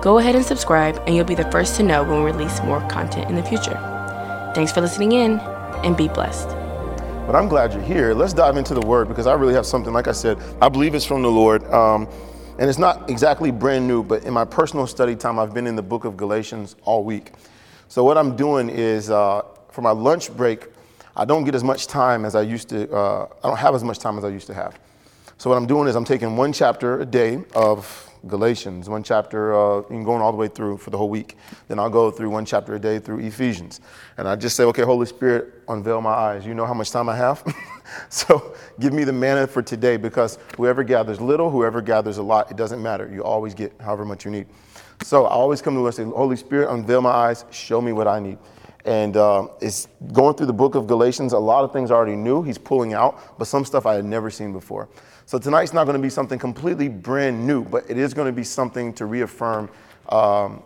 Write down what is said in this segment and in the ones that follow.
Go ahead and subscribe, and you'll be the first to know when we release more content in the future. Thanks for listening in, and be blessed. But I'm glad you're here. Let's dive into the word because I really have something, like I said, I believe it's from the Lord. Um, and it's not exactly brand new, but in my personal study time, I've been in the book of Galatians all week. So what I'm doing is uh, for my lunch break, I don't get as much time as I used to, uh, I don't have as much time as I used to have. So what I'm doing is I'm taking one chapter a day of Galatians, one chapter, uh, going all the way through for the whole week. Then I'll go through one chapter a day through Ephesians. And I just say, okay, Holy Spirit, unveil my eyes. You know how much time I have? so give me the manna for today because whoever gathers little, whoever gathers a lot, it doesn't matter. You always get however much you need. So I always come to and say, Holy Spirit, unveil my eyes, show me what I need. And uh, it's going through the book of Galatians. A lot of things I already knew he's pulling out, but some stuff I had never seen before. So tonight's not going to be something completely brand new, but it is going to be something to reaffirm um,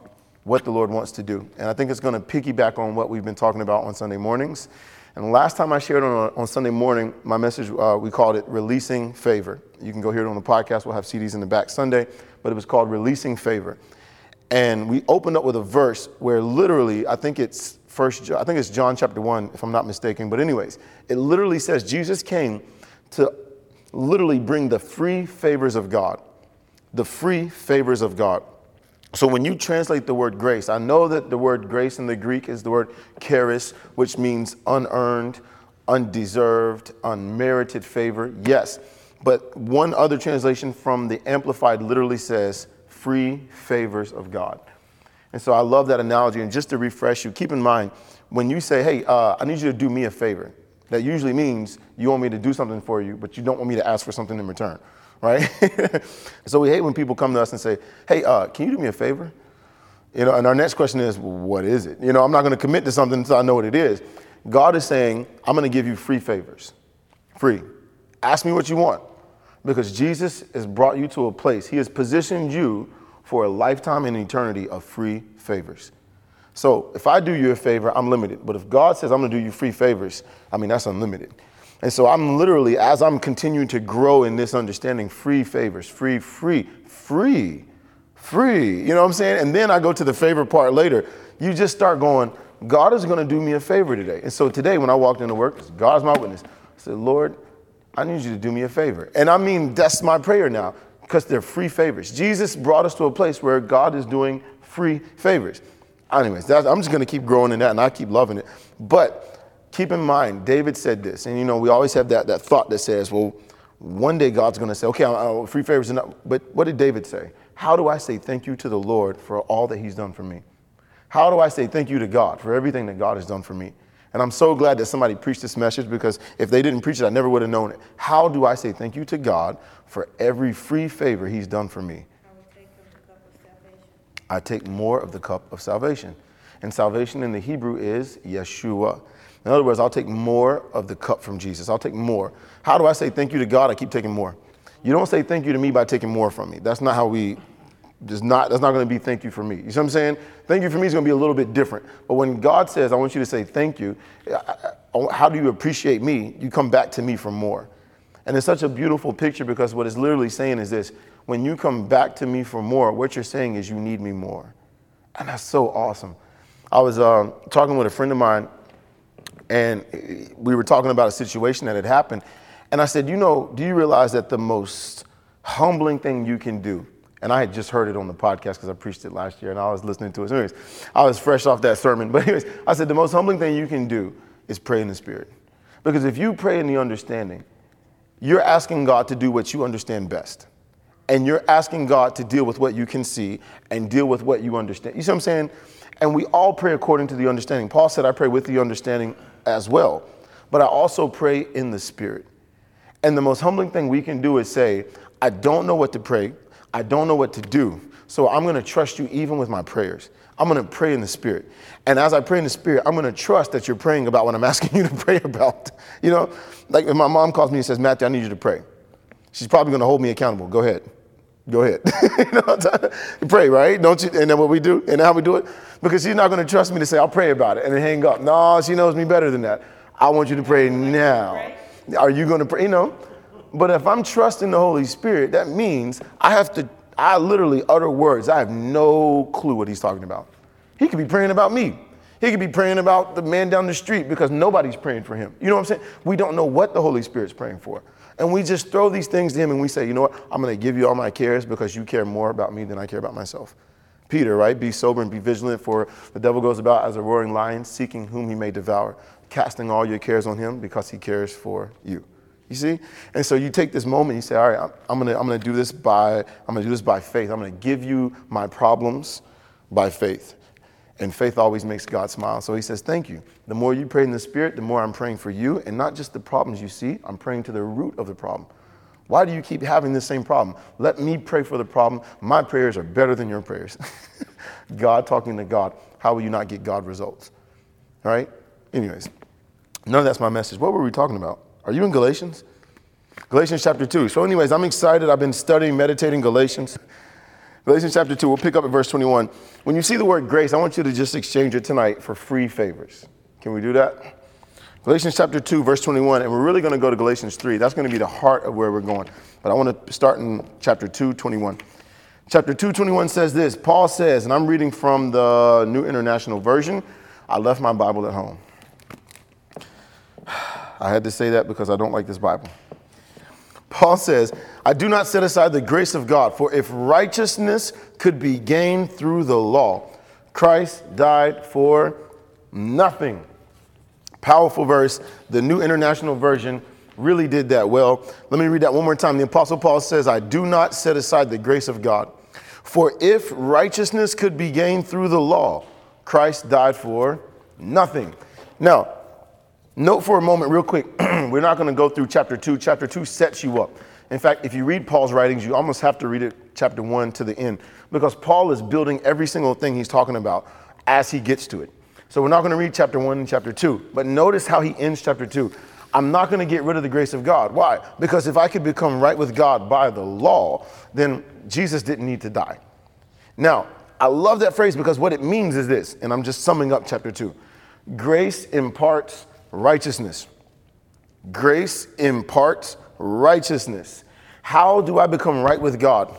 what the Lord wants to do. And I think it's going to piggyback on what we've been talking about on Sunday mornings. And last time I shared on, on Sunday morning, my message, uh, we called it Releasing Favor. You can go hear it on the podcast. We'll have CDs in the back Sunday, but it was called Releasing Favor. And we opened up with a verse where literally, I think it's first, I think it's John chapter one, if I'm not mistaken. But anyways, it literally says Jesus came to literally bring the free favors of God. The free favors of God. So when you translate the word grace, I know that the word grace in the Greek is the word charis, which means unearned, undeserved, unmerited favor. Yes. But one other translation from the Amplified literally says free favors of God. And so I love that analogy. And just to refresh you, keep in mind when you say, hey, uh, I need you to do me a favor, that usually means you want me to do something for you, but you don't want me to ask for something in return, right? so we hate when people come to us and say, hey, uh, can you do me a favor? You know, and our next question is, well, what is it? You know, I'm not going to commit to something until I know what it is. God is saying, I'm going to give you free favors. Free. Ask me what you want. Because Jesus has brought you to a place, He has positioned you for a lifetime and eternity of free favors. So if I do you a favor, I'm limited. But if God says I'm going to do you free favors, I mean, that's unlimited. And so I'm literally, as I'm continuing to grow in this understanding, free favors, free, free, free, free. You know what I'm saying? And then I go to the favor part later. You just start going, God is going to do me a favor today. And so today, when I walked into work, God's my witness. I said, Lord, I need you to do me a favor. And I mean, that's my prayer now because they're free favors. Jesus brought us to a place where God is doing free favors anyways, I'm just going to keep growing in that and I keep loving it. But keep in mind, David said this, and you know, we always have that, that thought that says, well, one day God's going to say, okay, I'll, free favors enough. But what did David say? How do I say thank you to the Lord for all that he's done for me? How do I say thank you to God for everything that God has done for me? And I'm so glad that somebody preached this message because if they didn't preach it, I never would have known it. How do I say thank you to God for every free favor he's done for me? I take more of the cup of salvation. And salvation in the Hebrew is Yeshua. In other words, I'll take more of the cup from Jesus. I'll take more. How do I say thank you to God? I keep taking more. You don't say thank you to me by taking more from me. That's not how we, Does not, that's not going to be thank you for me. You see what I'm saying? Thank you for me is going to be a little bit different. But when God says, I want you to say thank you, how do you appreciate me? You come back to me for more. And it's such a beautiful picture because what it's literally saying is this when you come back to me for more, what you're saying is you need me more. And that's so awesome. I was uh, talking with a friend of mine, and we were talking about a situation that had happened. And I said, You know, do you realize that the most humbling thing you can do, and I had just heard it on the podcast because I preached it last year and I was listening to it. Anyways, I was fresh off that sermon. But, anyways, I said, The most humbling thing you can do is pray in the Spirit. Because if you pray in the understanding, you're asking God to do what you understand best and you're asking God to deal with what you can see and deal with what you understand. You see what I'm saying? And we all pray according to the understanding. Paul said, I pray with the understanding as well, but I also pray in the Spirit. And the most humbling thing we can do is say, I don't know what to pray, I don't know what to do. So I'm going to trust you even with my prayers. I'm going to pray in the spirit. And as I pray in the spirit, I'm going to trust that you're praying about what I'm asking you to pray about. You know, like if my mom calls me and says, Matthew, I need you to pray. She's probably going to hold me accountable. Go ahead. Go ahead. you know, pray, right? Don't you? And then what we do, and how we do it, because she's not going to trust me to say, I'll pray about it and then hang up. No, she knows me better than that. I want you to pray now. Are you going to pray? You know, but if I'm trusting the Holy Spirit, that means I have to, I literally utter words. I have no clue what he's talking about. He could be praying about me. He could be praying about the man down the street because nobody's praying for him. You know what I'm saying? We don't know what the Holy Spirit's praying for. And we just throw these things to him and we say, you know what? I'm going to give you all my cares because you care more about me than I care about myself. Peter, right? Be sober and be vigilant, for the devil goes about as a roaring lion, seeking whom he may devour, casting all your cares on him because he cares for you. You see? And so you take this moment, you say, all right, I'm gonna, I'm gonna do this by, I'm gonna do this by faith. I'm gonna give you my problems by faith. And faith always makes God smile. So he says, Thank you. The more you pray in the Spirit, the more I'm praying for you, and not just the problems you see, I'm praying to the root of the problem. Why do you keep having the same problem? Let me pray for the problem. My prayers are better than your prayers. God talking to God. How will you not get God results? All right? Anyways, none of that's my message. What were we talking about? Are you in Galatians? Galatians chapter 2. So, anyways, I'm excited. I've been studying, meditating Galatians. Galatians chapter 2, we'll pick up at verse 21. When you see the word grace, I want you to just exchange it tonight for free favors. Can we do that? Galatians chapter 2, verse 21, and we're really going to go to Galatians 3. That's going to be the heart of where we're going. But I want to start in chapter 2, 21. Chapter 2, 21 says this Paul says, and I'm reading from the New International Version. I left my Bible at home. I had to say that because I don't like this Bible. Paul says, I do not set aside the grace of God, for if righteousness could be gained through the law, Christ died for nothing. Powerful verse. The New International Version really did that well. Let me read that one more time. The Apostle Paul says, I do not set aside the grace of God. For if righteousness could be gained through the law, Christ died for nothing. Now, Note for a moment, real quick, we're not going to go through chapter 2. Chapter 2 sets you up. In fact, if you read Paul's writings, you almost have to read it chapter 1 to the end because Paul is building every single thing he's talking about as he gets to it. So we're not going to read chapter 1 and chapter 2, but notice how he ends chapter 2. I'm not going to get rid of the grace of God. Why? Because if I could become right with God by the law, then Jesus didn't need to die. Now, I love that phrase because what it means is this, and I'm just summing up chapter 2. Grace imparts righteousness. Grace imparts righteousness. How do I become right with God?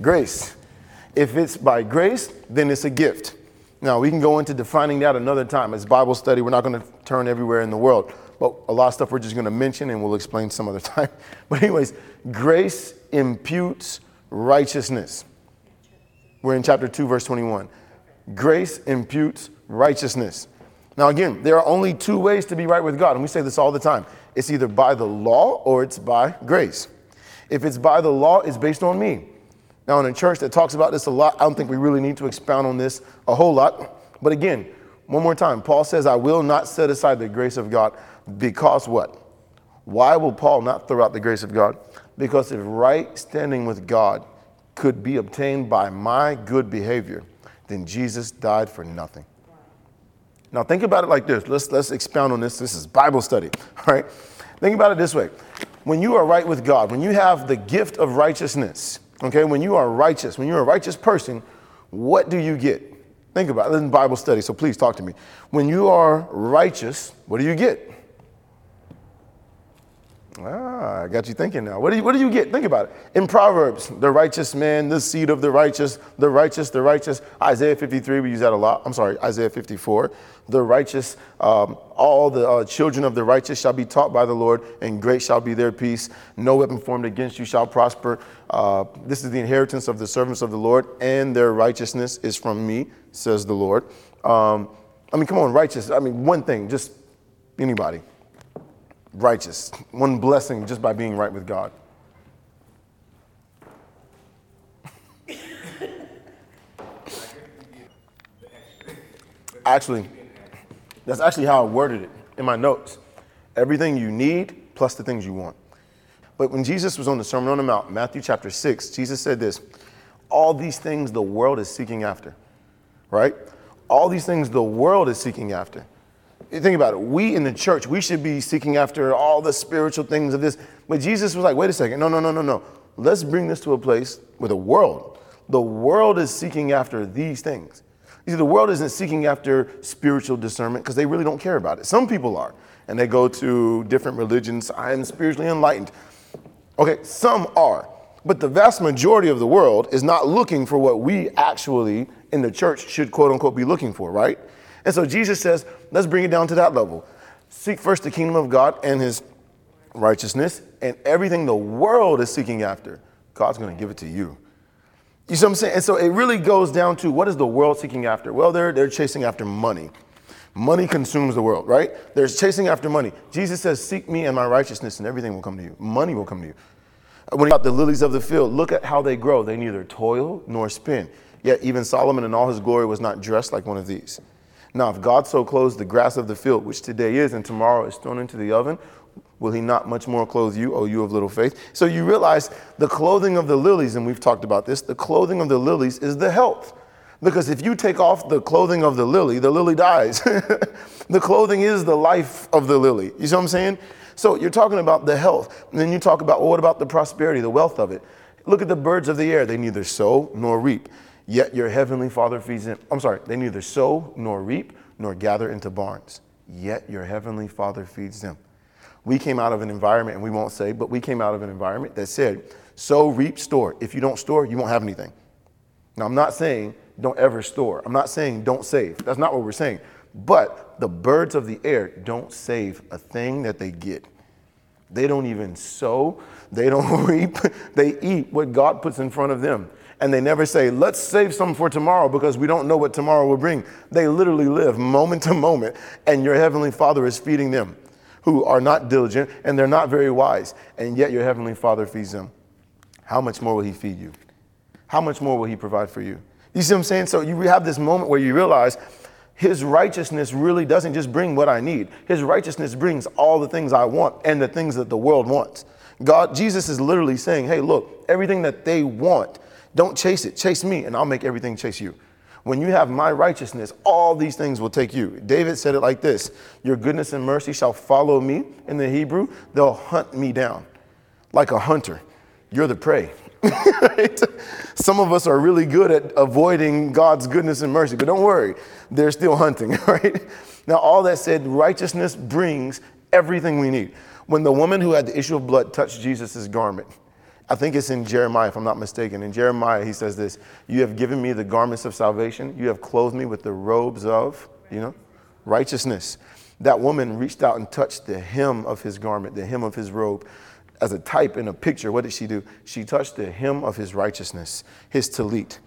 Grace. If it's by grace, then it's a gift. Now, we can go into defining that another time. It's Bible study. We're not going to turn everywhere in the world. But a lot of stuff we're just going to mention and we'll explain some other time. But, anyways, grace imputes righteousness. We're in chapter 2, verse 21. Grace imputes righteousness. Now, again, there are only two ways to be right with God, and we say this all the time it's either by the law or it's by grace. If it's by the law, it's based on me. Now, in a church that talks about this a lot, I don't think we really need to expound on this a whole lot. But again, one more time, Paul says, I will not set aside the grace of God because what? Why will Paul not throw out the grace of God? Because if right standing with God could be obtained by my good behavior, then Jesus died for nothing. Now think about it like this. Let's let's expound on this. This is Bible study. All right. Think about it this way. When you are right with God, when you have the gift of righteousness, okay, when you are righteous, when you're a righteous person, what do you get? Think about it. This is Bible study, so please talk to me. When you are righteous, what do you get? Ah, I got you thinking now. What do you, what do you get? Think about it. In Proverbs, the righteous man, the seed of the righteous, the righteous, the righteous. Isaiah 53, we use that a lot. I'm sorry, Isaiah 54. The righteous, um, all the uh, children of the righteous shall be taught by the Lord, and great shall be their peace. No weapon formed against you shall prosper. Uh, this is the inheritance of the servants of the Lord, and their righteousness is from me, says the Lord. Um, I mean, come on, righteous. I mean, one thing, just anybody righteous, one blessing just by being right with God. actually, that's actually how I worded it in my notes. Everything you need plus the things you want. But when Jesus was on the Sermon on the Mount, Matthew chapter 6, Jesus said this all these things the world is seeking after, right? All these things the world is seeking after. Think about it. We in the church, we should be seeking after all the spiritual things of this. But Jesus was like, wait a second. No, no, no, no, no. Let's bring this to a place where the world, the world is seeking after these things. You see, the world isn't seeking after spiritual discernment because they really don't care about it. Some people are, and they go to different religions. I am spiritually enlightened. Okay, some are. But the vast majority of the world is not looking for what we actually in the church should quote unquote be looking for, right? And so Jesus says, let's bring it down to that level. Seek first the kingdom of God and his righteousness, and everything the world is seeking after, God's going to give it to you. You see what I'm saying? And so it really goes down to what is the world seeking after? Well, they're, they're chasing after money. Money consumes the world, right? They're chasing after money. Jesus says, Seek me and my righteousness, and everything will come to you. Money will come to you. When you got the lilies of the field, look at how they grow. They neither toil nor spin. Yet even Solomon in all his glory was not dressed like one of these. Now, if God so clothes the grass of the field, which today is and tomorrow is thrown into the oven, will he not much more clothe you, O you of little faith? So you realize the clothing of the lilies, and we've talked about this, the clothing of the lilies is the health. Because if you take off the clothing of the lily, the lily dies. the clothing is the life of the lily. You see what I'm saying? So you're talking about the health. And then you talk about, well, what about the prosperity, the wealth of it? Look at the birds of the air. They neither sow nor reap, yet your heavenly Father feeds them. I'm sorry, they neither sow nor reap nor gather into barns, yet your heavenly Father feeds them. We came out of an environment, and we won't say, but we came out of an environment that said, sow, reap, store. If you don't store, you won't have anything. Now, I'm not saying don't ever store. I'm not saying don't save. That's not what we're saying. But the birds of the air don't save a thing that they get. They don't even sow, they don't reap, they eat what God puts in front of them. And they never say, let's save some for tomorrow because we don't know what tomorrow will bring. They literally live moment to moment, and your heavenly Father is feeding them who are not diligent and they're not very wise, and yet your heavenly Father feeds them. How much more will He feed you? How much more will He provide for you? You see what I'm saying? So you have this moment where you realize his righteousness really doesn't just bring what I need. His righteousness brings all the things I want and the things that the world wants. God, Jesus is literally saying, hey, look, everything that they want, don't chase it. Chase me, and I'll make everything chase you. When you have my righteousness, all these things will take you. David said it like this Your goodness and mercy shall follow me. In the Hebrew, they'll hunt me down like a hunter. You're the prey. right? Some of us are really good at avoiding God's goodness and mercy, but don't worry, they're still hunting, right? Now, all that said, righteousness brings everything we need. When the woman who had the issue of blood touched Jesus' garment, I think it's in Jeremiah, if I'm not mistaken. In Jeremiah, he says this You have given me the garments of salvation, you have clothed me with the robes of, you know, righteousness. That woman reached out and touched the hem of his garment, the hem of his robe as a type in a picture, what did she do? She touched the hem of his righteousness, his talit.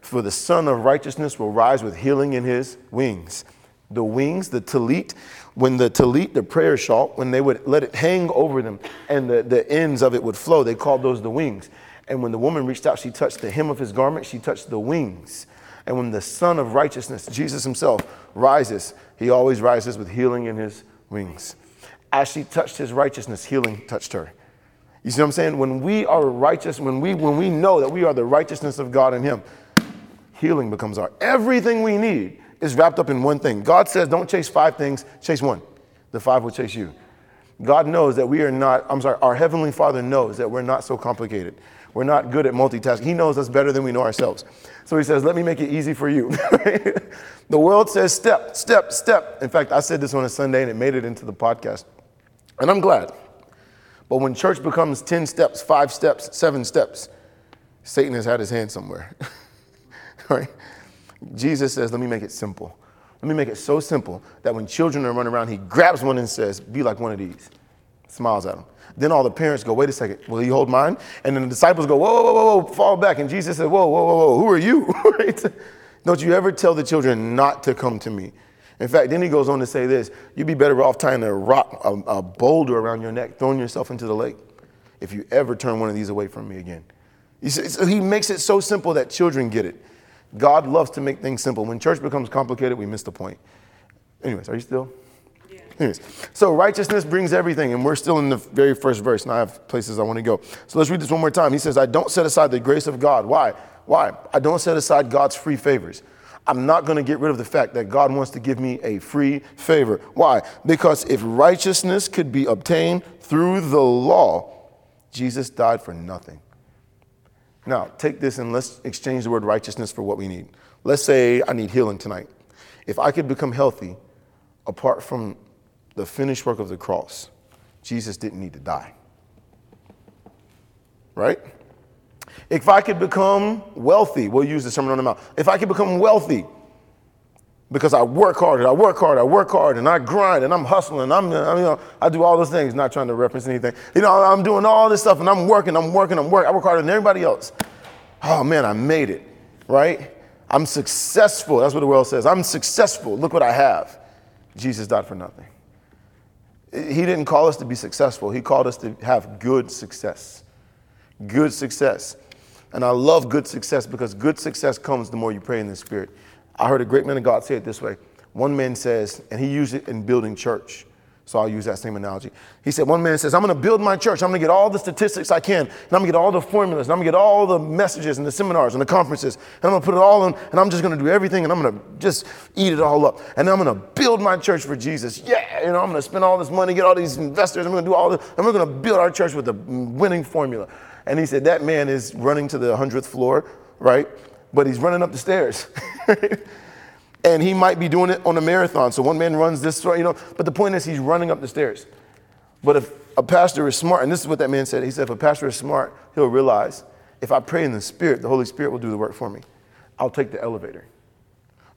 For the Son of Righteousness will rise with healing in his wings. The wings, the talit, when the talit, the prayer shawl, when they would let it hang over them and the, the ends of it would flow, they called those the wings. And when the woman reached out, she touched the hem of his garment, she touched the wings. And when the Son of Righteousness, Jesus himself, rises, he always rises with healing in his wings as she touched his righteousness, healing touched her. You see what I'm saying? When we are righteous, when we when we know that we are the righteousness of God in him, healing becomes our everything we need is wrapped up in one thing. God says, don't chase five things, chase one. The five will chase you. God knows that we are not, I'm sorry, our Heavenly Father knows that we're not so complicated. We're not good at multitasking. He knows us better than we know ourselves. So he says, let me make it easy for you. the world says step, step, step. In fact, I said this on a Sunday and it made it into the podcast. And I'm glad. But when church becomes 10 steps, five steps, seven steps, Satan has had his hand somewhere. right? Jesus says, let me make it simple. Let me make it so simple that when children are running around, he grabs one and says, be like one of these. Smiles at them. Then all the parents go, wait a second, will you hold mine? And then the disciples go, whoa, whoa, whoa, whoa, fall back. And Jesus said, whoa, whoa, whoa, whoa, who are you? right? Don't you ever tell the children not to come to me. In fact, then he goes on to say this you'd be better off tying a rock, a, a boulder around your neck, throwing yourself into the lake if you ever turn one of these away from me again. See, so he makes it so simple that children get it. God loves to make things simple. When church becomes complicated, we miss the point. Anyways, are you still? Yeah. Anyways, so righteousness brings everything, and we're still in the very first verse, and I have places I want to go. So let's read this one more time. He says, I don't set aside the grace of God. Why? Why? I don't set aside God's free favors. I'm not going to get rid of the fact that God wants to give me a free favor. Why? Because if righteousness could be obtained through the law, Jesus died for nothing. Now, take this and let's exchange the word righteousness for what we need. Let's say I need healing tonight. If I could become healthy apart from the finished work of the cross, Jesus didn't need to die. Right? If I could become wealthy, we'll use the Sermon on the Mount. If I could become wealthy because I work hard, I work hard, I work hard, and I grind, and I'm hustling, I'm, you know, I do all those things, not trying to reference anything. You know, I'm doing all this stuff, and I'm working, I'm working, I'm working. I work harder than everybody else. Oh man, I made it, right? I'm successful. That's what the world says. I'm successful. Look what I have. Jesus died for nothing. He didn't call us to be successful. He called us to have good success. Good success. And I love good success because good success comes the more you pray in the Spirit. I heard a great man of God say it this way. One man says, and he used it in building church. So I'll use that same analogy. He said, one man says, I'm going to build my church. I'm going to get all the statistics I can, and I'm going to get all the formulas, and I'm going to get all the messages and the seminars and the conferences, and I'm going to put it all in, and I'm just going to do everything, and I'm going to just eat it all up. And I'm going to build my church for Jesus. Yeah, you know, I'm going to spend all this money, get all these investors, I'm going to do all this, and we're going to build our church with a winning formula. And he said, that man is running to the 100th floor, right? But he's running up the stairs. and he might be doing it on a marathon. So one man runs this, you know, but the point is he's running up the stairs. But if a pastor is smart, and this is what that man said, he said, if a pastor is smart, he'll realize if I pray in the Spirit, the Holy Spirit will do the work for me. I'll take the elevator.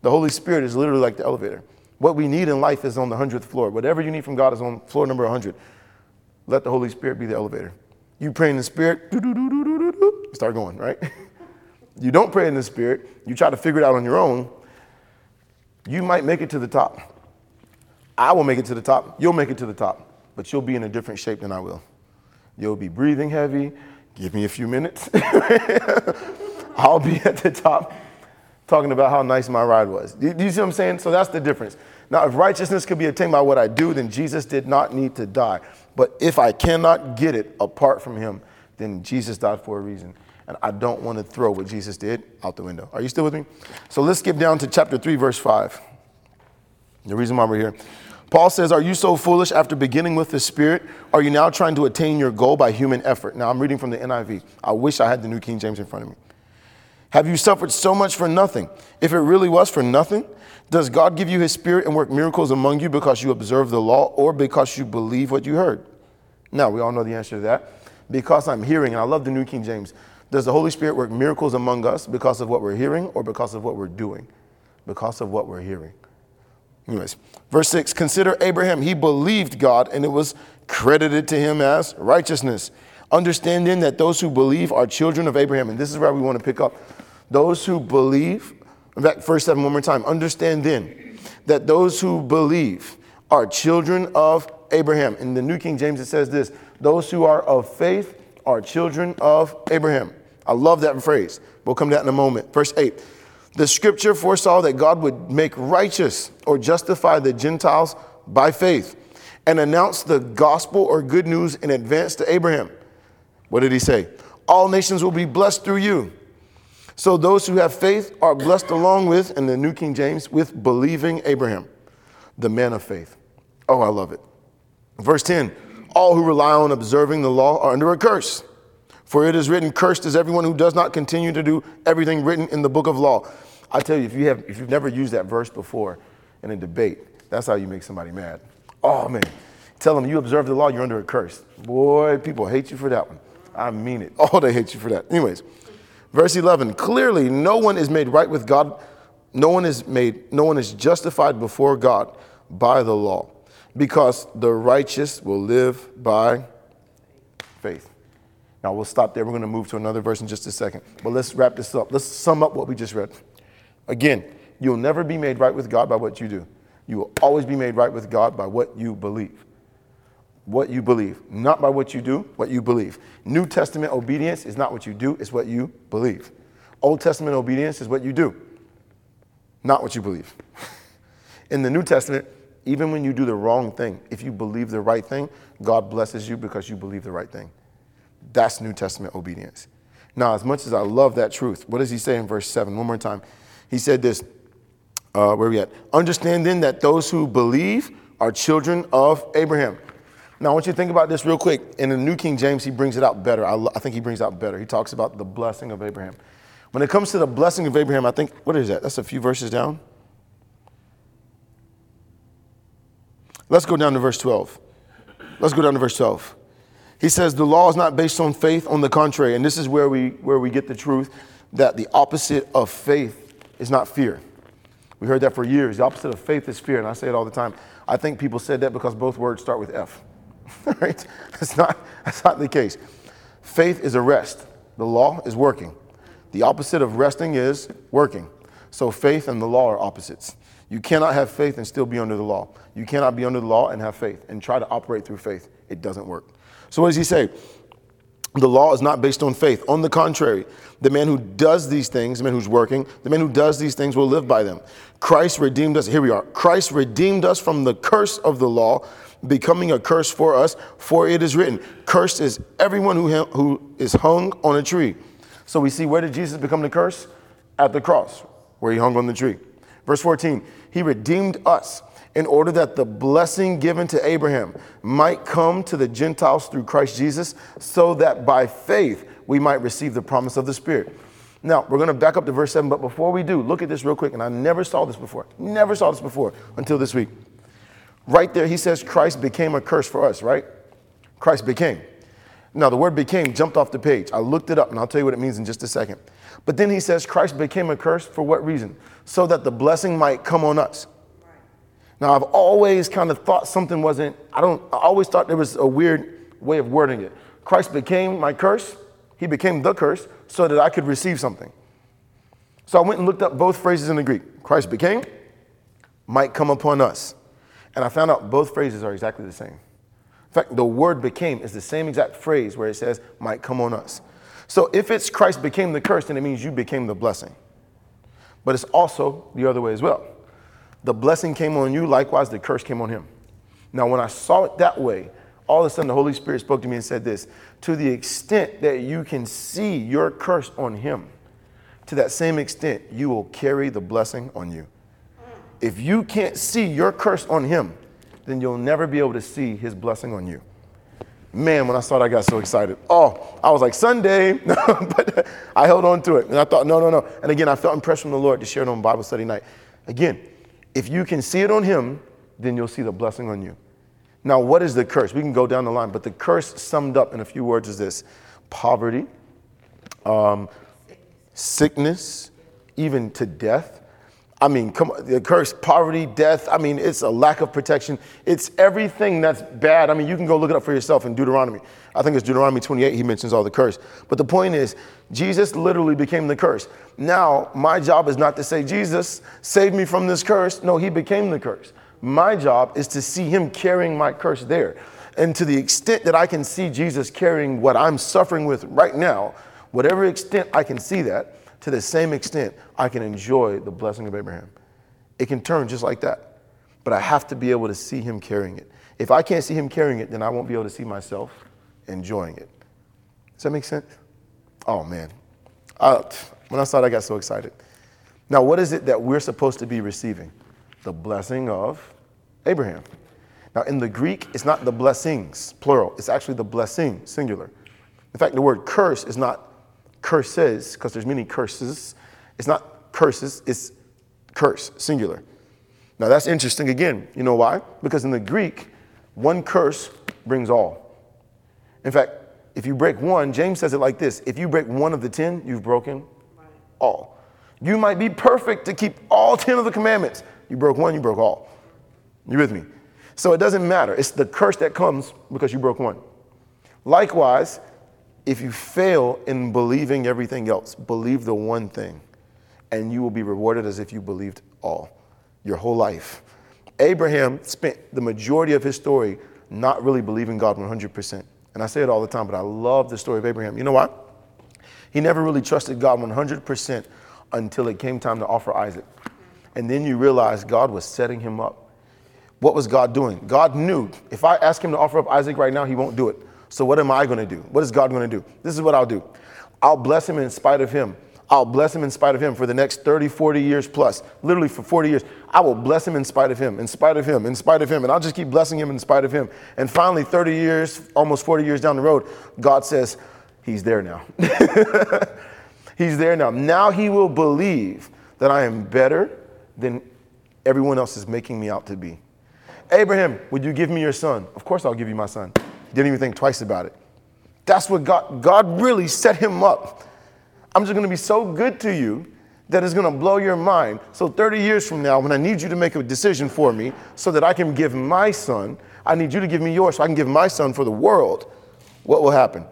The Holy Spirit is literally like the elevator. What we need in life is on the 100th floor. Whatever you need from God is on floor number 100. Let the Holy Spirit be the elevator. You pray in the Spirit, start going, right? you don't pray in the Spirit, you try to figure it out on your own, you might make it to the top. I will make it to the top. You'll make it to the top, but you'll be in a different shape than I will. You'll be breathing heavy. Give me a few minutes. I'll be at the top talking about how nice my ride was. Do you see what I'm saying? So that's the difference. Now, if righteousness could be attained by what I do, then Jesus did not need to die. But if I cannot get it apart from him, then Jesus died for a reason and I don't want to throw what Jesus did out the window. Are you still with me? So let's skip down to chapter 3, verse 5. The reason why we're here. Paul says, Are you so foolish after beginning with the Spirit? Are you now trying to attain your goal by human effort? Now I'm reading from the NIV. I wish I had the New King James in front of me. Have you suffered so much for nothing? If it really was for nothing, does God give you his Spirit and work miracles among you because you observe the law or because you believe what you heard? Now, we all know the answer to that. Because I'm hearing, and I love the New King James, does the Holy Spirit work miracles among us because of what we're hearing or because of what we're doing? Because of what we're hearing. Anyways, verse 6 Consider Abraham. He believed God and it was credited to him as righteousness. Understanding that those who believe are children of Abraham. And this is where we want to pick up. Those who believe, in fact, verse 7 one more time. Understand then that those who believe are children of Abraham. In the New King James, it says this those who are of faith are children of Abraham. I love that phrase. We'll come to that in a moment. Verse 8 The scripture foresaw that God would make righteous or justify the Gentiles by faith and announce the gospel or good news in advance to Abraham. What did he say? All nations will be blessed through you. So those who have faith are blessed along with, in the New King James, with believing Abraham, the man of faith. Oh, I love it. Verse 10 All who rely on observing the law are under a curse. For it is written, Cursed is everyone who does not continue to do everything written in the book of law. I tell you, if you have if you've never used that verse before in a debate, that's how you make somebody mad. Oh man. Tell them you observe the law, you're under a curse. Boy, people hate you for that one. I mean it. Oh, they hate you for that. Anyways, verse 11. Clearly, no one is made right with God. No one is made, no one is justified before God by the law, because the righteous will live by. Now we'll stop there. We're going to move to another verse in just a second. But let's wrap this up. Let's sum up what we just read. Again, you'll never be made right with God by what you do. You will always be made right with God by what you believe. What you believe, not by what you do, what you believe. New Testament obedience is not what you do, it's what you believe. Old Testament obedience is what you do, not what you believe. In the New Testament, even when you do the wrong thing, if you believe the right thing, God blesses you because you believe the right thing. That's New Testament obedience. Now, as much as I love that truth, what does he say in verse 7? One more time. He said this, uh, where we at? Understanding that those who believe are children of Abraham. Now, I want you to think about this real quick. In the New King James, he brings it out better. I, I think he brings out better. He talks about the blessing of Abraham. When it comes to the blessing of Abraham, I think, what is that? That's a few verses down. Let's go down to verse 12. Let's go down to verse 12. He says the law is not based on faith, on the contrary, and this is where we where we get the truth that the opposite of faith is not fear. We heard that for years. The opposite of faith is fear, and I say it all the time. I think people said that because both words start with F. right? That's not that's not the case. Faith is a rest. The law is working. The opposite of resting is working. So faith and the law are opposites. You cannot have faith and still be under the law. You cannot be under the law and have faith and try to operate through faith. It doesn't work. So, what does he say? The law is not based on faith. On the contrary, the man who does these things, the man who's working, the man who does these things will live by them. Christ redeemed us. Here we are. Christ redeemed us from the curse of the law, becoming a curse for us, for it is written, Cursed is everyone who, who is hung on a tree. So we see where did Jesus become the curse? At the cross, where he hung on the tree. Verse 14, he redeemed us in order that the blessing given to Abraham might come to the Gentiles through Christ Jesus, so that by faith we might receive the promise of the Spirit. Now, we're going to back up to verse 7, but before we do, look at this real quick. And I never saw this before. Never saw this before until this week. Right there, he says Christ became a curse for us, right? Christ became. Now, the word became jumped off the page. I looked it up, and I'll tell you what it means in just a second. But then he says Christ became a curse for what reason? So that the blessing might come on us. Now, I've always kind of thought something wasn't, I don't, I always thought there was a weird way of wording it. Christ became my curse, he became the curse so that I could receive something. So I went and looked up both phrases in the Greek. Christ became, might come upon us. And I found out both phrases are exactly the same. In fact, the word became is the same exact phrase where it says, might come on us. So if it's Christ became the curse, then it means you became the blessing. But it's also the other way as well the blessing came on you, likewise, the curse came on him. Now, when I saw it that way, all of a sudden the Holy Spirit spoke to me and said this to the extent that you can see your curse on him, to that same extent, you will carry the blessing on you. If you can't see your curse on him, then you'll never be able to see his blessing on you. Man, when I saw that, I got so excited. Oh, I was like, Sunday. but I held on to it. And I thought, no, no, no. And again, I felt impressed from the Lord to share it on Bible study night. Again, if you can see it on him, then you'll see the blessing on you. Now, what is the curse? We can go down the line, but the curse summed up in a few words is this poverty, um, sickness, even to death. I mean, come on, the curse, poverty, death. I mean, it's a lack of protection. It's everything that's bad. I mean, you can go look it up for yourself in Deuteronomy. I think it's Deuteronomy 28, he mentions all the curse. But the point is, Jesus literally became the curse. Now, my job is not to say, Jesus, save me from this curse. No, he became the curse. My job is to see him carrying my curse there. And to the extent that I can see Jesus carrying what I'm suffering with right now, whatever extent I can see that, to the same extent, I can enjoy the blessing of Abraham. It can turn just like that. But I have to be able to see him carrying it. If I can't see him carrying it, then I won't be able to see myself enjoying it. Does that make sense? Oh, man. Uh, when I saw it, I got so excited. Now, what is it that we're supposed to be receiving? The blessing of Abraham. Now, in the Greek, it's not the blessings, plural. It's actually the blessing, singular. In fact, the word curse is not curses, because there's many curses. It's not curses, it's curse, singular. Now that's interesting again. You know why? Because in the Greek, one curse brings all. In fact, if you break one, James says it like this if you break one of the ten, you've broken all. You might be perfect to keep all 10 of the commandments. You broke one, you broke all. You with me? So it doesn't matter. It's the curse that comes because you broke one. Likewise, if you fail in believing everything else, believe the one thing, and you will be rewarded as if you believed all your whole life. Abraham spent the majority of his story not really believing God 100%. And I say it all the time, but I love the story of Abraham. You know why? He never really trusted God 100% until it came time to offer Isaac. And then you realize God was setting him up. What was God doing? God knew if I ask him to offer up Isaac right now, he won't do it. So what am I going to do? What is God going to do? This is what I'll do. I'll bless him in spite of him. I'll bless him in spite of him for the next 30, 40 years plus, literally for 40 years. I will bless him in spite of him, in spite of him, in spite of him. And I'll just keep blessing him in spite of him. And finally, 30 years, almost 40 years down the road, God says, He's there now. He's there now. Now he will believe that I am better than everyone else is making me out to be. Abraham, would you give me your son? Of course I'll give you my son. Didn't even think twice about it. That's what God, God really set him up. I'm just to be so good to you that it's to blow your mind. So 30 years from now, when I need you to make a decision for me so that I can give my son, I need you to give me yours so I can give my son for the world. What will happen?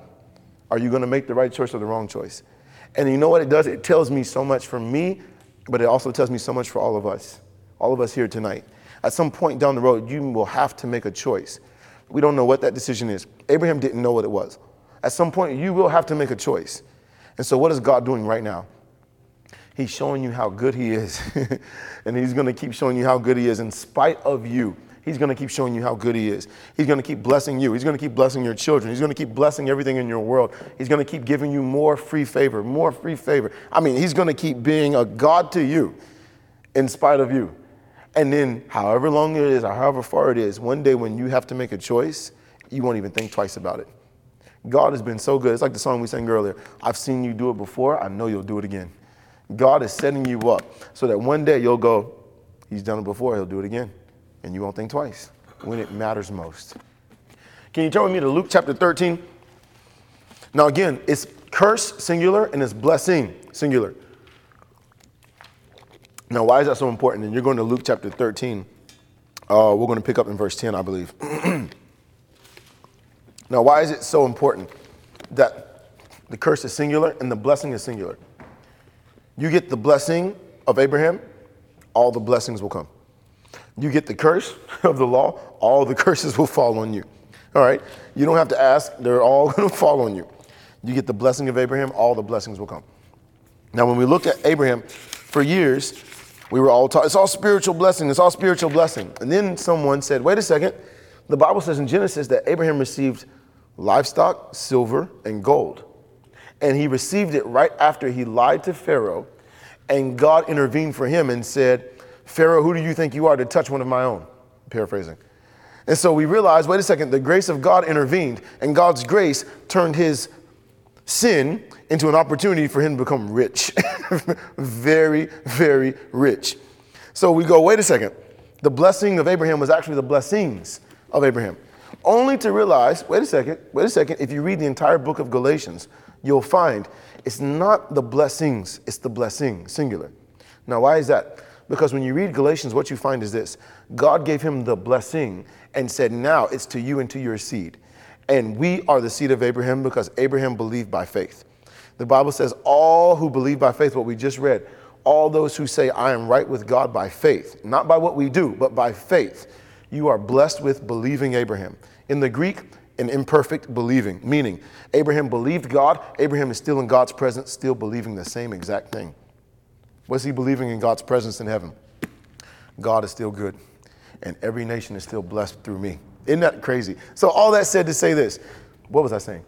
Are you to make the right choice or the wrong choice? And you know what it does? It tells me so much for me, but it also tells me so much for all of us, all of us here tonight. At some point down the road, you will have to make a choice. We don't know what that decision is. Abraham didn't know what it was. At some point, you will have to make a choice. And so, what is God doing right now? He's showing you how good He is. and He's going to keep showing you how good He is in spite of you. He's going to keep showing you how good He is. He's going to keep blessing you. He's going to keep blessing your children. He's going to keep blessing everything in your world. He's going to keep giving you more free favor, more free favor. I mean, He's going to keep being a God to you in spite of you. And then, however long it is or however far it is, one day when you have to make a choice, you won't even think twice about it. God has been so good. It's like the song we sang earlier I've seen you do it before, I know you'll do it again. God is setting you up so that one day you'll go, He's done it before, He'll do it again. And you won't think twice when it matters most. Can you turn with me to Luke chapter 13? Now, again, it's curse singular and it's blessing singular. Now, why is that so important? And you're going to Luke chapter 13. Uh, we're going to pick up in verse 10, I believe. now, why is it so important that the curse is singular and the blessing is singular? You get the blessing of Abraham, all the blessings will come. You get the curse of the law, all the curses will fall on you. All right? You don't have to ask, they're all going to fall on you. You get the blessing of Abraham, all the blessings will come. Now, when we look at Abraham for years, we were all taught it's all spiritual blessing, it's all spiritual blessing. And then someone said, wait a second, the Bible says in Genesis that Abraham received livestock, silver, and gold. And he received it right after he lied to Pharaoh, and God intervened for him and said, Pharaoh, who do you think you are to touch one of my own? Paraphrasing. And so we realized, wait a second, the grace of God intervened, and God's grace turned his sin into an opportunity for him to become rich. very, very rich. So we go, wait a second. The blessing of Abraham was actually the blessings of Abraham. Only to realize, wait a second, wait a second, if you read the entire book of Galatians, you'll find it's not the blessings, it's the blessing, singular. Now, why is that? Because when you read Galatians, what you find is this God gave him the blessing and said, Now it's to you and to your seed. And we are the seed of Abraham because Abraham believed by faith. The Bible says, All who believe by faith, what we just read, all those who say, I am right with God by faith, not by what we do, but by faith, you are blessed with believing Abraham. In the Greek, an imperfect believing, meaning Abraham believed God, Abraham is still in God's presence, still believing the same exact thing. What's he believing in God's presence in heaven? God is still good, and every nation is still blessed through me. Isn't that crazy? So, all that said to say this, what was I saying?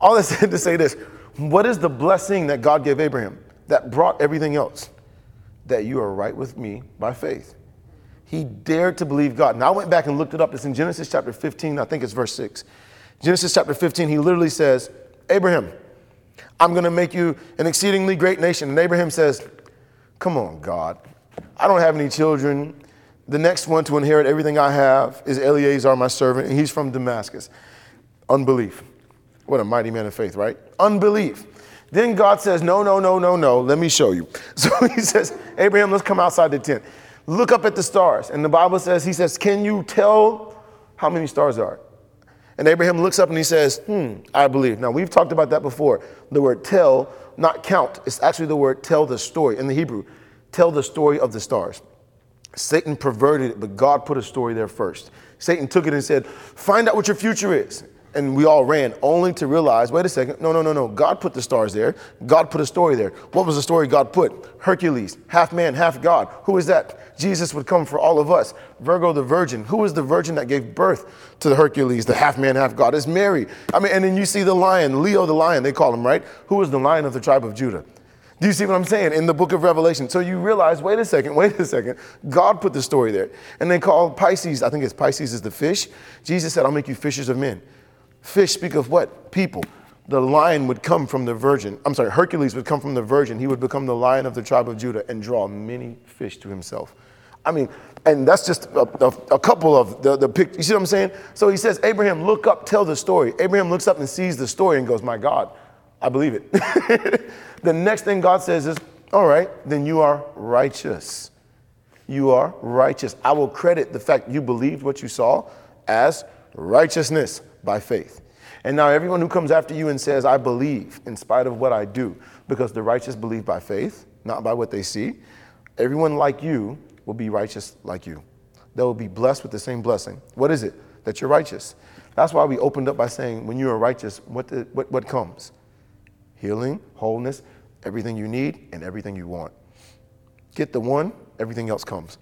All that said to say this, what is the blessing that God gave Abraham that brought everything else? That you are right with me by faith. He dared to believe God. Now, I went back and looked it up. It's in Genesis chapter 15, I think it's verse 6. Genesis chapter 15, he literally says, Abraham, I'm going to make you an exceedingly great nation. And Abraham says, Come on, God. I don't have any children. The next one to inherit everything I have is Eleazar, my servant, and he's from Damascus. Unbelief. What a mighty man of faith, right? Unbelief. Then God says, No, no, no, no, no. Let me show you. So he says, Abraham, let's come outside the tent. Look up at the stars. And the Bible says, He says, Can you tell how many stars are? And Abraham looks up and he says, Hmm, I believe. Now, we've talked about that before. The word tell not count. It's actually the word tell the story in the Hebrew. Tell the story of the stars. Satan perverted it, but God put a story there first. Satan took it and said, Find out what your future is. And we all ran only to realize wait a second, no, no, no, no. God put the stars there. God put a story there. What was the story God put? Hercules, half man, half God. Who is that? Jesus would come for all of us. Virgo the virgin. Who is the virgin that gave birth to the Hercules, the half man, half God? It's Mary. I mean, and then you see the lion, Leo the lion, they call him, right? Who is the lion of the tribe of Judah? Do you see what I'm saying? In the book of Revelation. So you realize, wait a second, wait a second. God put the story there. And they call Pisces, I think it's Pisces is the fish. Jesus said, I'll make you fishers of men. Fish speak of what? People. The lion would come from the virgin. I'm sorry, Hercules would come from the virgin. He would become the lion of the tribe of Judah and draw many fish to himself. I mean, and that's just a, a, a couple of the, the pictures. You see what I'm saying? So he says, Abraham, look up, tell the story. Abraham looks up and sees the story and goes, My God, I believe it. the next thing God says is, All right, then you are righteous. You are righteous. I will credit the fact you believed what you saw as righteousness by faith. And now everyone who comes after you and says, I believe in spite of what I do, because the righteous believe by faith, not by what they see, everyone like you will be righteous like you. They will be blessed with the same blessing. What is it? That you're righteous. That's why we opened up by saying, when you are righteous, what, the, what, what comes? Healing, wholeness, everything you need, and everything you want. Get the one, everything else comes.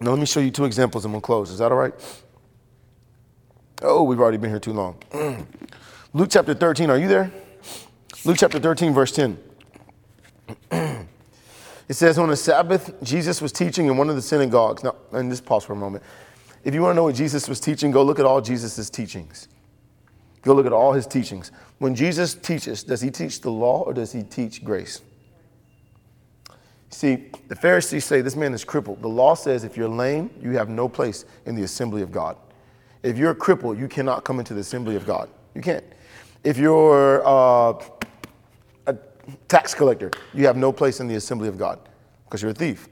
Now, let me show you two examples and we'll close. Is that all right? Oh, we've already been here too long. Luke chapter 13, are you there? Luke chapter 13, verse 10. it says, On the Sabbath, Jesus was teaching in one of the synagogues. Now, and just pause for a moment. If you want to know what Jesus was teaching, go look at all Jesus' teachings. Go look at all his teachings. When Jesus teaches, does he teach the law or does he teach grace? See, the Pharisees say this man is crippled. The law says if you're lame, you have no place in the assembly of God. If you're a cripple, you cannot come into the assembly of God. You can't. If you're uh, a tax collector, you have no place in the assembly of God because you're a thief.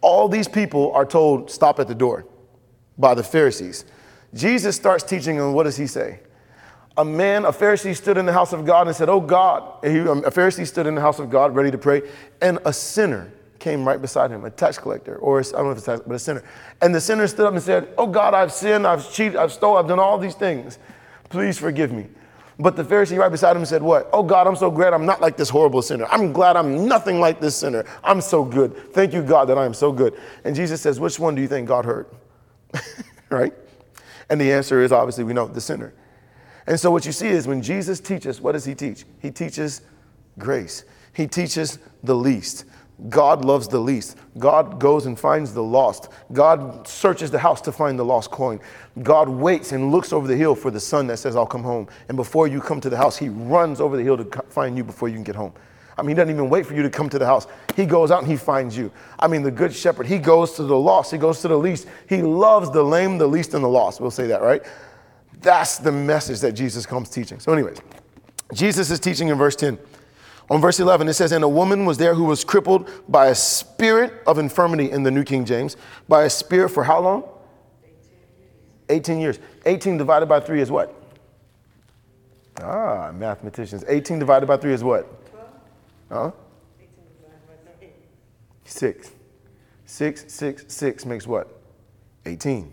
All these people are told, stop at the door by the Pharisees. Jesus starts teaching, and what does he say? A man, a Pharisee, stood in the house of God and said, Oh God, he, a Pharisee stood in the house of God ready to pray, and a sinner came right beside him, a tax collector, or I don't know if it's tax, but a sinner. And the sinner stood up and said, Oh God, I've sinned, I've cheated, I've stolen, I've done all these things. Please forgive me. But the Pharisee right beside him said, What? Oh God, I'm so glad I'm not like this horrible sinner. I'm glad I'm nothing like this sinner. I'm so good. Thank you, God, that I am so good. And Jesus says, Which one do you think God heard? right? And the answer is obviously we know the sinner. And so what you see is when Jesus teaches, what does he teach? He teaches grace. He teaches the least. God loves the least. God goes and finds the lost. God searches the house to find the lost coin. God waits and looks over the hill for the son that says, I'll come home. And before you come to the house, he runs over the hill to find you before you can get home. I mean, he doesn't even wait for you to come to the house. He goes out and he finds you. I mean, the good shepherd, he goes to the lost, he goes to the least. He loves the lame, the least, and the lost. We'll say that, right? That's the message that Jesus comes teaching. So, anyways, Jesus is teaching in verse 10. On verse 11, it says, And a woman was there who was crippled by a spirit of infirmity in the New King James. By a spirit for how long? 18 years. 18 divided by 3 is what? Ah, mathematicians. 18 divided by 3 is what? Huh? 6. 6, 6, 6 makes what? 18.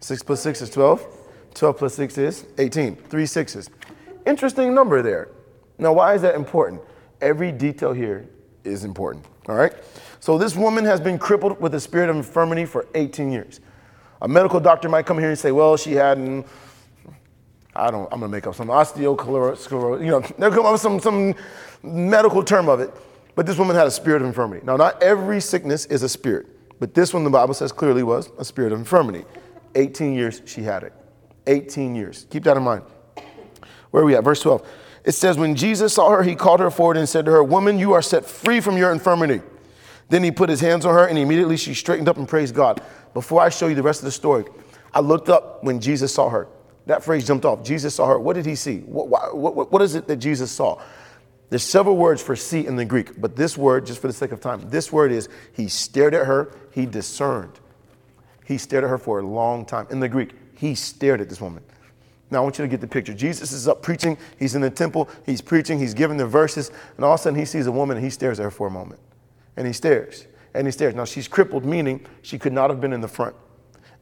6 plus 6 is 12. 12 plus 6 is 18. Three sixes. Interesting number there. Now, why is that important? Every detail here is important. All right? So, this woman has been crippled with a spirit of infirmity for 18 years. A medical doctor might come here and say, well, she had, an, I don't, I'm gonna make up some osteosclerosis, you know, they'll come up with some, some medical term of it. But this woman had a spirit of infirmity. Now, not every sickness is a spirit, but this one, the Bible says clearly was a spirit of infirmity. 18 years she had it. 18 years. Keep that in mind. Where are we at? Verse 12. It says, When Jesus saw her, he called her forward and said to her, Woman, you are set free from your infirmity. Then he put his hands on her, and immediately she straightened up and praised God. Before I show you the rest of the story, I looked up when Jesus saw her. That phrase jumped off. Jesus saw her. What did he see? What, what, what is it that Jesus saw? There's several words for see in the Greek, but this word, just for the sake of time, this word is he stared at her, he discerned. He stared at her for a long time. In the Greek, he stared at this woman. Now, I want you to get the picture. Jesus is up preaching. He's in the temple. He's preaching. He's giving the verses. And all of a sudden, he sees a woman and he stares at her for a moment. And he stares. And he stares. Now, she's crippled, meaning she could not have been in the front.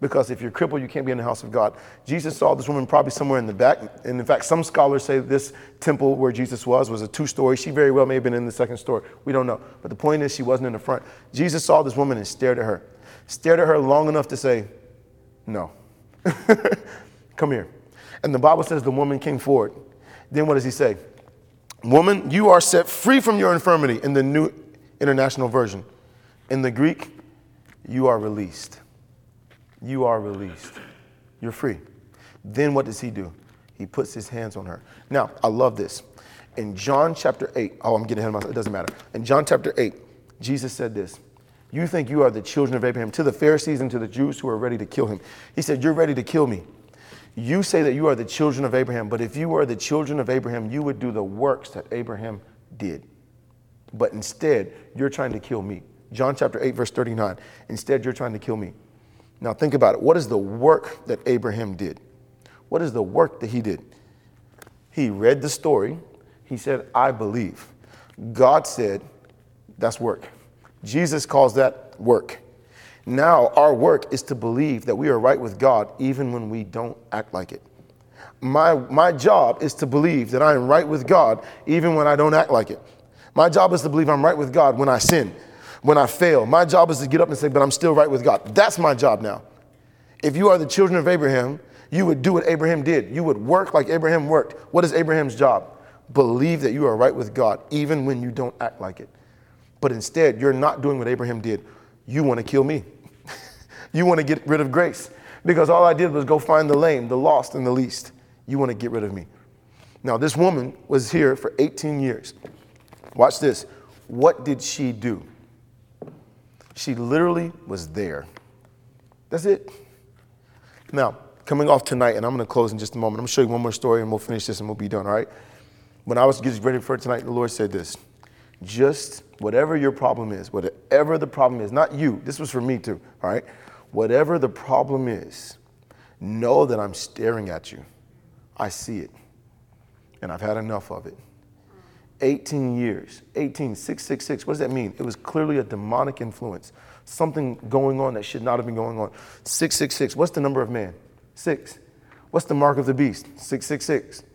because if you're crippled, you can't be in the house of God. Jesus saw this woman probably somewhere in the back. And in fact, some scholars say this temple where Jesus was was a two story. She very well may have been in the second story. We don't know. But the point is, she wasn't in the front. Jesus saw this woman and stared at her, stared at her long enough to say, No. Come here. And the Bible says the woman came forward. Then what does he say? Woman, you are set free from your infirmity in the New International Version. In the Greek, you are released. You are released. You're free. Then what does he do? He puts his hands on her. Now, I love this. In John chapter 8, oh, I'm getting ahead of myself, it doesn't matter. In John chapter 8, Jesus said this You think you are the children of Abraham, to the Pharisees and to the Jews who are ready to kill him. He said, You're ready to kill me. You say that you are the children of Abraham, but if you were the children of Abraham, you would do the works that Abraham did. But instead, you're trying to kill me. John chapter 8, verse 39. Instead, you're trying to kill me. Now, think about it. What is the work that Abraham did? What is the work that he did? He read the story. He said, I believe. God said, that's work. Jesus calls that work. Now, our work is to believe that we are right with God even when we don't act like it. My, my job is to believe that I am right with God even when I don't act like it. My job is to believe I'm right with God when I sin, when I fail. My job is to get up and say, but I'm still right with God. That's my job now. If you are the children of Abraham, you would do what Abraham did. You would work like Abraham worked. What is Abraham's job? Believe that you are right with God even when you don't act like it. But instead, you're not doing what Abraham did you want to kill me. you want to get rid of grace because all I did was go find the lame, the lost, and the least. You want to get rid of me. Now, this woman was here for 18 years. Watch this. What did she do? She literally was there. That's it. Now, coming off tonight, and I'm going to close in just a moment. I'm going to show you one more story and we'll finish this and we'll be done, all right? When I was getting ready for tonight, the Lord said this just whatever your problem is, whatever the problem is, not you, this was for me too, all right? Whatever the problem is, know that I'm staring at you. I see it. And I've had enough of it. 18 years, 18, 666. What does that mean? It was clearly a demonic influence, something going on that should not have been going on. 666. What's the number of man? Six. What's the mark of the beast? 666. You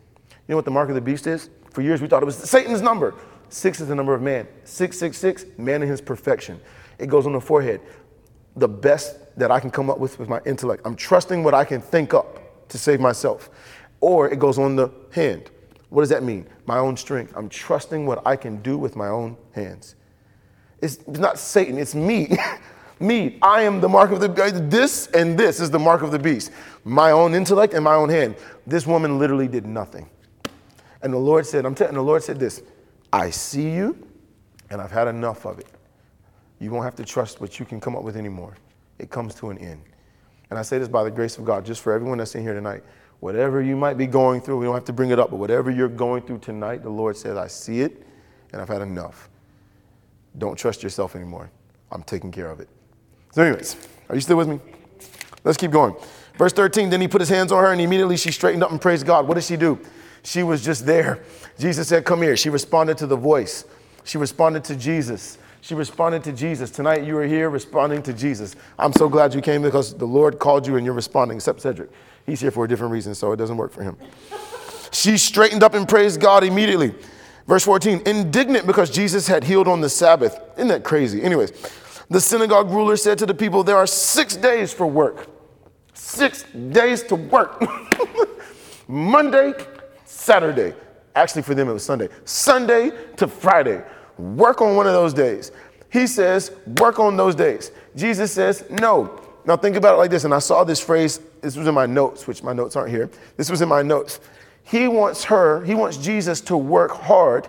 know what the mark of the beast is? For years we thought it was Satan's number. Six is the number of man. 666, man in his perfection. It goes on the forehead. The best that I can come up with with my intellect. I'm trusting what I can think up to save myself. Or it goes on the hand. What does that mean? My own strength. I'm trusting what I can do with my own hands. It's not Satan, it's me. me. I am the mark of the this and this is the mark of the beast. My own intellect and my own hand. This woman literally did nothing. And the Lord said, I'm telling the Lord said this, I see you and I've had enough of it. You won't have to trust what you can come up with anymore. It comes to an end. And I say this by the grace of God, just for everyone that's in here tonight. Whatever you might be going through, we don't have to bring it up, but whatever you're going through tonight, the Lord says, I see it and I've had enough. Don't trust yourself anymore. I'm taking care of it. So, anyways, are you still with me? Let's keep going. Verse 13, then he put his hands on her and immediately she straightened up and praised God. What did she do? She was just there. Jesus said, Come here. She responded to the voice. She responded to Jesus. She responded to Jesus. Tonight you are here responding to Jesus. I'm so glad you came because the Lord called you and you're responding, except Cedric. He's here for a different reason, so it doesn't work for him. She straightened up and praised God immediately. Verse 14, indignant because Jesus had healed on the Sabbath. Isn't that crazy? Anyways, the synagogue ruler said to the people, There are six days for work. Six days to work. Monday, Saturday. Actually, for them, it was Sunday. Sunday to Friday. Work on one of those days. He says, Work on those days. Jesus says, No. Now, think about it like this. And I saw this phrase, this was in my notes, which my notes aren't here. This was in my notes. He wants her, he wants Jesus to work hard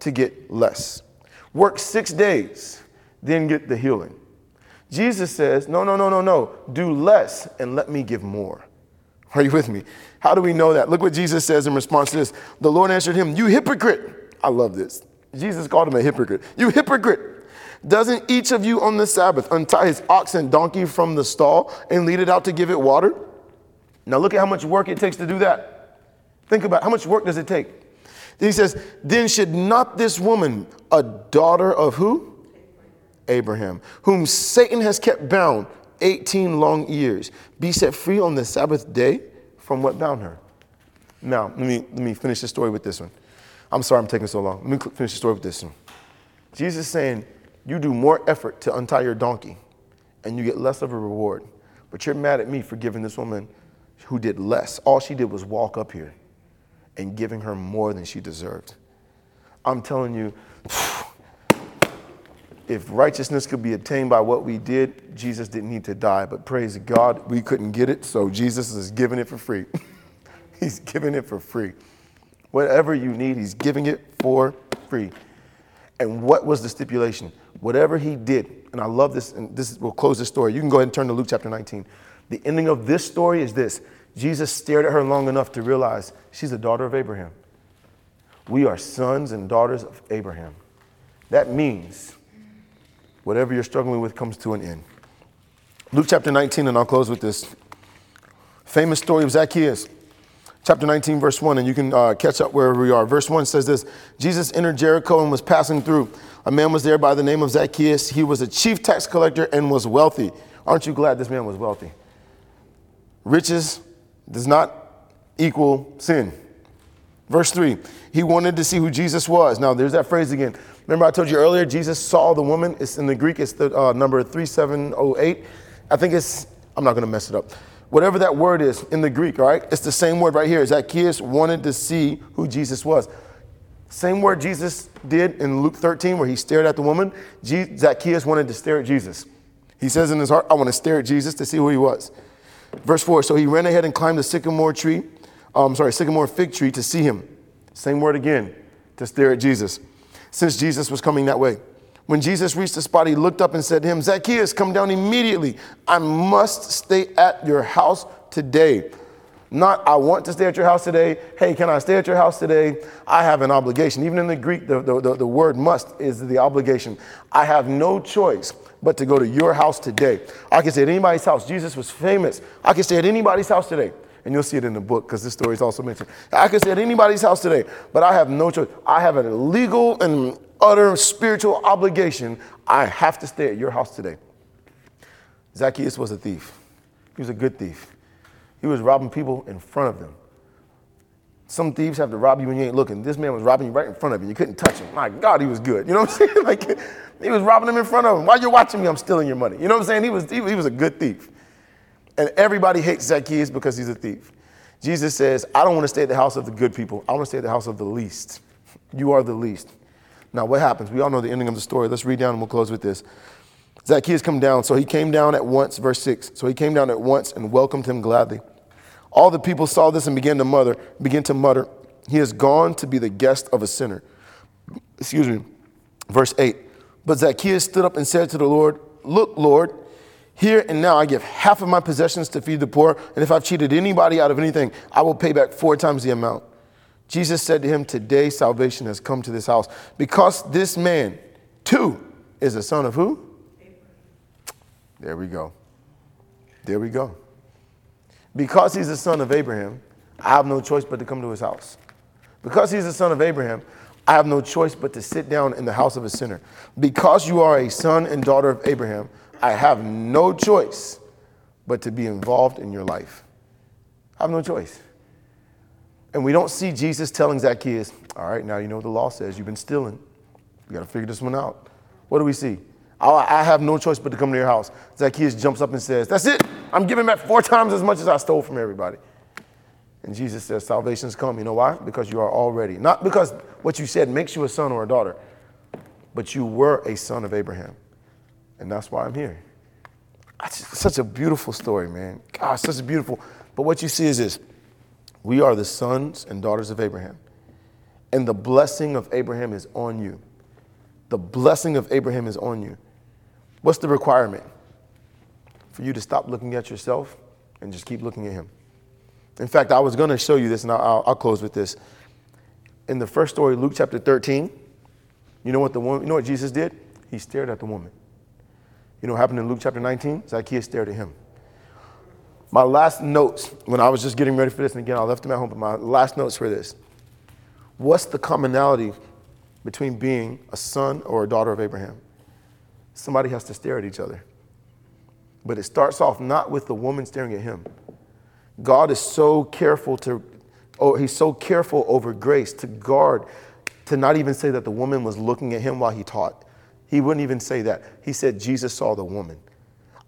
to get less. Work six days, then get the healing. Jesus says, No, no, no, no, no. Do less and let me give more. Are you with me? How do we know that? Look what Jesus says in response to this. The Lord answered him, You hypocrite. I love this. Jesus called him a hypocrite. You hypocrite. Doesn't each of you on the Sabbath untie his ox and donkey from the stall and lead it out to give it water? Now look at how much work it takes to do that. Think about how much work does it take? He says, Then should not this woman, a daughter of who? Abraham, whom Satan has kept bound, 18 long years, be set free on the Sabbath day from what bound her? Now, let me, let me finish the story with this one. I'm sorry I'm taking so long. Let me finish the story with this one. Jesus is saying, You do more effort to untie your donkey and you get less of a reward. But you're mad at me for giving this woman who did less. All she did was walk up here and giving her more than she deserved. I'm telling you, if righteousness could be obtained by what we did, Jesus didn't need to die. But praise God, we couldn't get it, so Jesus is giving it for free. he's giving it for free. Whatever you need, He's giving it for free. And what was the stipulation? Whatever He did, and I love this, and this will close this story. You can go ahead and turn to Luke chapter 19. The ending of this story is this Jesus stared at her long enough to realize she's a daughter of Abraham. We are sons and daughters of Abraham. That means whatever you're struggling with comes to an end. Luke chapter 19, and I'll close with this famous story of Zacchaeus. Chapter 19, verse 1, and you can uh, catch up wherever we are. Verse 1 says this Jesus entered Jericho and was passing through. A man was there by the name of Zacchaeus. He was a chief tax collector and was wealthy. Aren't you glad this man was wealthy? Riches does not equal sin. Verse 3, he wanted to see who Jesus was. Now, there's that phrase again. Remember, I told you earlier, Jesus saw the woman. It's in the Greek, it's the uh, number 3708. I think it's, I'm not going to mess it up. Whatever that word is in the Greek, all right? It's the same word right here. Zacchaeus wanted to see who Jesus was. Same word Jesus did in Luke 13, where he stared at the woman. Zacchaeus wanted to stare at Jesus. He says in his heart, I want to stare at Jesus to see who he was. Verse 4 So he ran ahead and climbed the sycamore tree, um, sorry, sycamore fig tree to see him. Same word again, to stare at Jesus, since Jesus was coming that way. When Jesus reached the spot, he looked up and said to him, Zacchaeus, come down immediately. I must stay at your house today. Not, I want to stay at your house today. Hey, can I stay at your house today? I have an obligation. Even in the Greek, the, the, the, the word must is the obligation. I have no choice but to go to your house today. I can stay at anybody's house. Jesus was famous. I can stay at anybody's house today. And you'll see it in the book because this story is also mentioned. I could stay at anybody's house today, but I have no choice. I have a legal and utter spiritual obligation. I have to stay at your house today. Zacchaeus was a thief. He was a good thief. He was robbing people in front of them. Some thieves have to rob you when you ain't looking. This man was robbing you right in front of you. You couldn't touch him. My God, he was good. You know what I'm saying? Like he was robbing them in front of him. While you're watching me, I'm stealing your money. You know what I'm saying? He was, he, he was a good thief. And everybody hates Zacchaeus because he's a thief. Jesus says, I don't want to stay at the house of the good people. I want to stay at the house of the least. You are the least. Now, what happens? We all know the ending of the story. Let's read down and we'll close with this. Zacchaeus come down. So he came down at once, verse 6. So he came down at once and welcomed him gladly. All the people saw this and began to mutter, began to mutter, he has gone to be the guest of a sinner. Excuse me. Verse 8. But Zacchaeus stood up and said to the Lord, Look, Lord, here and now I give half of my possessions to feed the poor, and if I've cheated anybody out of anything, I will pay back four times the amount. Jesus said to him, Today salvation has come to this house, because this man, too, is a son of who? There we go. There we go. Because he's a son of Abraham, I have no choice but to come to his house. Because he's a son of Abraham, I have no choice but to sit down in the house of a sinner. Because you are a son and daughter of Abraham, I have no choice but to be involved in your life. I have no choice. And we don't see Jesus telling Zacchaeus, All right, now you know what the law says. You've been stealing. You got to figure this one out. What do we see? I have no choice but to come to your house. Zacchaeus jumps up and says, That's it. I'm giving back four times as much as I stole from everybody. And Jesus says, Salvation's come. You know why? Because you are already. Not because what you said makes you a son or a daughter, but you were a son of Abraham. And that's why I'm here. Such a beautiful story, man. Gosh, such a beautiful. But what you see is this we are the sons and daughters of Abraham. And the blessing of Abraham is on you. The blessing of Abraham is on you. What's the requirement? For you to stop looking at yourself and just keep looking at him. In fact, I was going to show you this, and I'll, I'll, close with this. In the first story, Luke chapter 13, you know what the woman, you know what Jesus did? He stared at the woman. You know what happened in Luke chapter 19? Zacchaeus stared at him. My last notes, when I was just getting ready for this, and again, I left them at home, but my last notes for this. What's the commonality between being a son or a daughter of Abraham? Somebody has to stare at each other. But it starts off not with the woman staring at him. God is so careful to, oh, he's so careful over grace to guard, to not even say that the woman was looking at him while he taught. He wouldn't even say that. He said Jesus saw the woman.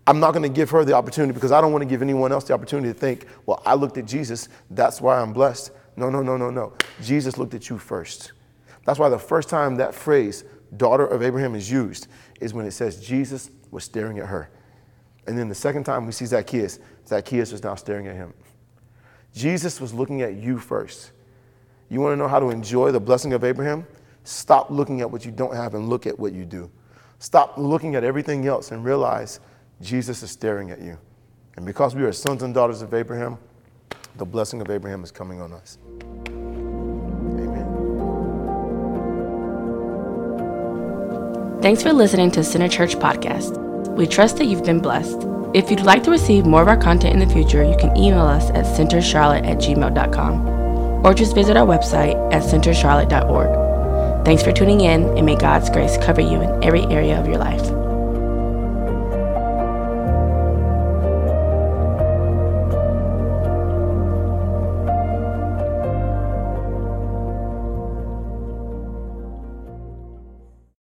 I'm not going to give her the opportunity because I don't want to give anyone else the opportunity to think, well, I looked at Jesus, that's why I'm blessed. No, no, no, no, no. Jesus looked at you first. That's why the first time that phrase, daughter of Abraham, is used is when it says Jesus was staring at her. And then the second time we see Zacchaeus, Zacchaeus was now staring at him. Jesus was looking at you first. You want to know how to enjoy the blessing of Abraham? Stop looking at what you don't have and look at what you do. Stop looking at everything else and realize Jesus is staring at you. And because we are sons and daughters of Abraham, the blessing of Abraham is coming on us. Amen. Thanks for listening to Center Church Podcast. We trust that you've been blessed. If you'd like to receive more of our content in the future, you can email us at centercharlotte at gmail.com or just visit our website at centercharlotte.org. Thanks for tuning in, and may God's grace cover you in every area of your life.